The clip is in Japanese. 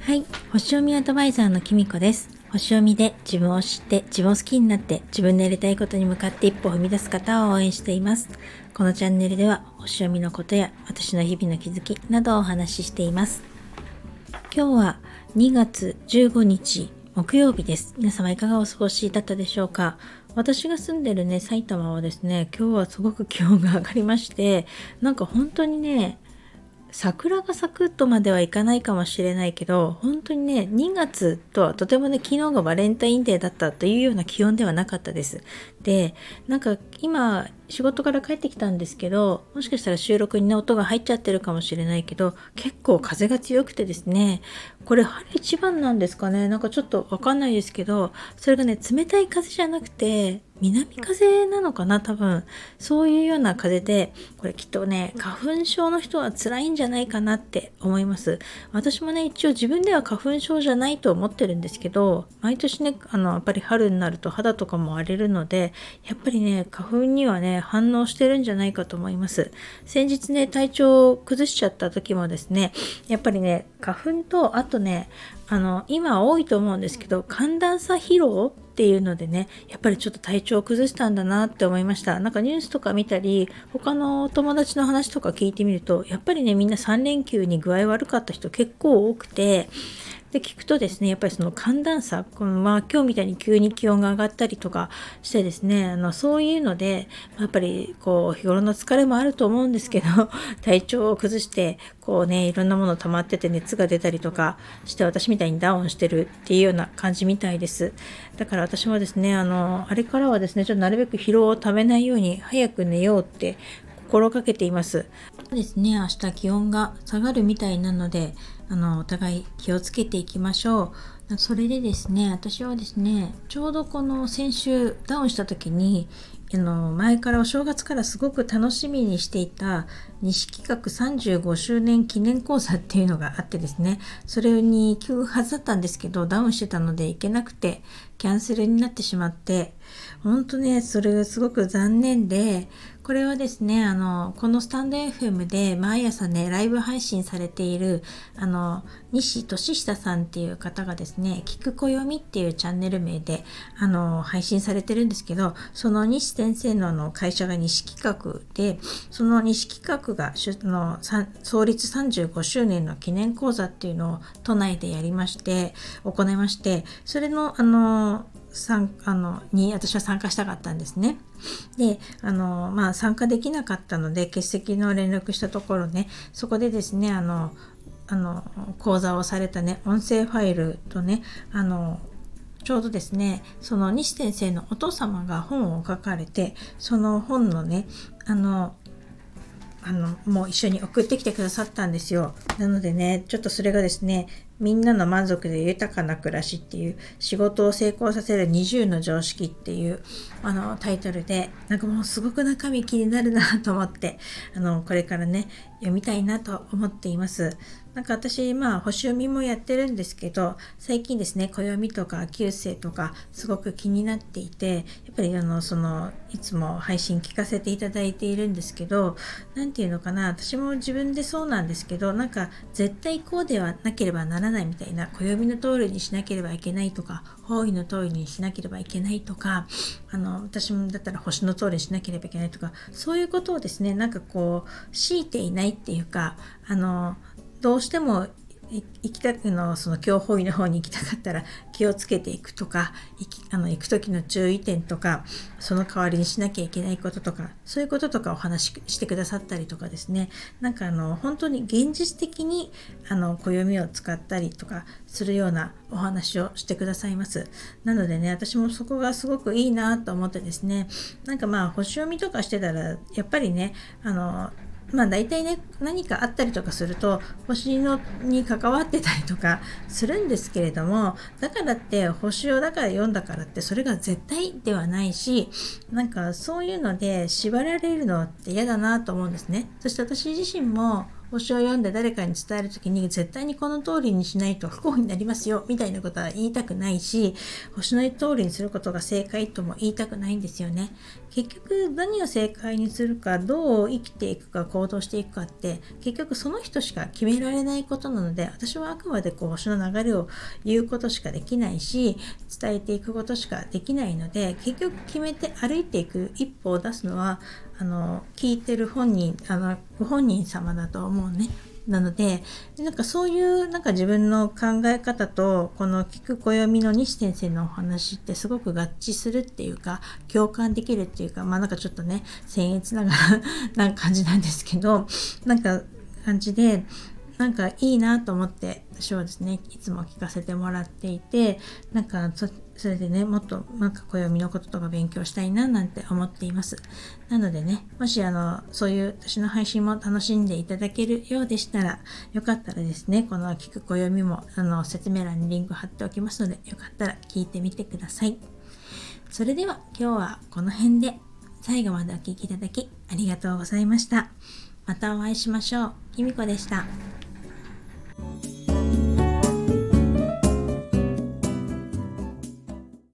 はい。星読みアドバイザーのきみこです。星読みで自分を知って自分を好きになって自分のやりたいことに向かって一歩踏み出す方を応援しています。このチャンネルでは星読みのことや私の日々の気づきなどをお話ししています。今日は2月15日木曜日です。皆様いかがお過ごしだったでしょうか？私が住んでるね、埼玉はですね、今日はすごく気温が上がりまして、なんか本当にね、桜が咲くとまではいかないかもしれないけど本当にね2月とはとてもね昨日がバレンタインデーだったというような気温ではなかったです。でなんか今仕事から帰ってきたんですけどもしかしたら収録にね音が入っちゃってるかもしれないけど結構風が強くてですねこれ春一番なんですかね。なんかちょっとわかんないですけどそれがね冷たい風じゃなくて南風なのかな多分。そういうような風でこれきっとね花粉症の人は辛いんじゃないかなって思います。私もね一応自分では花粉症じゃないと思ってるんですけど毎年ねあのやっぱり春になると肌とかも荒れるのでやっぱりね花粉にはね反応してるんじゃないかと思います。先日ね体調を崩しちゃった時もですねやっぱりね花粉とあとねあの今多いと思うんですけど寒暖差疲労っていうのでねやっぱりちょっと体調を崩したんだなって思いました。なんかニュースとか見たり他の友達の話とか聞いてみるとやっぱりねみんな3連休に具合悪かった人結構多くてで聞くとですねやっぱりその寒暖差このまあ今日みたいに急に気温が上がったりとかしてですねあのそういうのでやっぱりこう日頃の疲れもあると思うんですけど 体調を崩してこうねいろんなもの溜まってて熱が出たりとかして私みたいにダウンしてるっていうような感じみたいですだから私もですねあのあれからはですねちょっとなるべく疲労をためないように早く寝ようって心がけています。ですね、明日気温が下がるみたいなので、あの、お互い気をつけていきましょう。それでですね、私はですね、ちょうどこの先週ダウンした時に、あの前からお正月からすごく楽しみにしていた西企画35周年記念講座っていうのがあってですねそれに行くはずだったんですけどダウンしてたので行けなくてキャンセルになってしまって本当ねそれすごく残念でこれはですね、あの、このスタンド FM で毎朝ね、ライブ配信されている、あの、西俊久さんっていう方がですね、聞く暦っていうチャンネル名で、あの、配信されてるんですけど、その西先生のあの会社が西企画で、その西企画がの創立35周年の記念講座っていうのを都内でやりまして、行いまして、それの、あの、参あのに私は参加したかったんですね。であの、まあ、参加できなかったので欠席の連絡したところねそこでですねあのあの講座をされたね音声ファイルとねあのちょうどですねその西先生のお父様が本を書かれてその本のねあのあのもう一緒に送ってきてくださったんですよなのでねちょっとそれがですねみんなの満足で豊かな暮らしっていう仕事を成功させる20の常識っていうあのタイトルでなんかもうすごく中身気になるなと思って あのこれからね読みたいなと思っています。なんか私、まあ、星読みもやってるんですけど、最近ですね、暦とか旧星とか、すごく気になっていて、やっぱり、あの、その、いつも配信聞かせていただいているんですけど、何て言うのかな、私も自分でそうなんですけど、なんか、絶対こうではなければなないみたいな、暦の通りにしなければいけないとか、方位の通りにしなければいけないとか、あの、私もだったら星の通りにしなければいけないとか、そういうことをですね、なんかこう、強いていないっていうか、あの、どうしても行きたくのその教法医の方に行きたかったら気をつけていくとか行きあの行く時の注意点とかその代わりにしなきゃいけないこととかそういうこととかお話ししてくださったりとかですね。なんかあの本当に現実的にあの暦を使ったりとかするようなお話をしてくださいます。なのでね私もそこがすごくいいなと思ってですね。なんかまあ星読みとかしてたらやっぱりねあのまあ大体ね何かあったりとかすると星のに関わってたりとか するんですけれどもだからって星をだから読んだからってそれが絶対ではないしなんかそういうので縛られるのって嫌だなと思うんですね。そして私自身も星を読んで誰かに伝える時に絶対にこの通りにしないと不幸になりますよみたいなことは言いたくないし星の通りにすることが正解とも言いたくないんですよね。結局何を正解にするかどう生きていくか行動していくかって結局その人しか決められないことなので私はあくまでこう星の流れを言うことしかできないし伝えていくことしかできないので結局決めて歩いていく一歩を出すのはあの聞いてる本人あのご本人様だと思うね。なのでなんかそういうなんか自分の考え方とこの聞く暦の西先生のお話ってすごく合致するっていうか共感できるっていうかまあなんかちょっとね僭越ながらな感じなんですけどなんか感じでなんかいいなと思って私はですねいつも聞かせてもらっていてなんかそれでねもっとなんか暦のこととか勉強したいななんて思っていますなのでねもしあのそういう私の配信も楽しんでいただけるようでしたらよかったらですねこの聞く暦もあの説明欄にリンク貼っておきますのでよかったら聞いてみてくださいそれでは今日はこの辺で最後までお聴きいただきありがとうございましたまたお会いしましょう。きみこでした。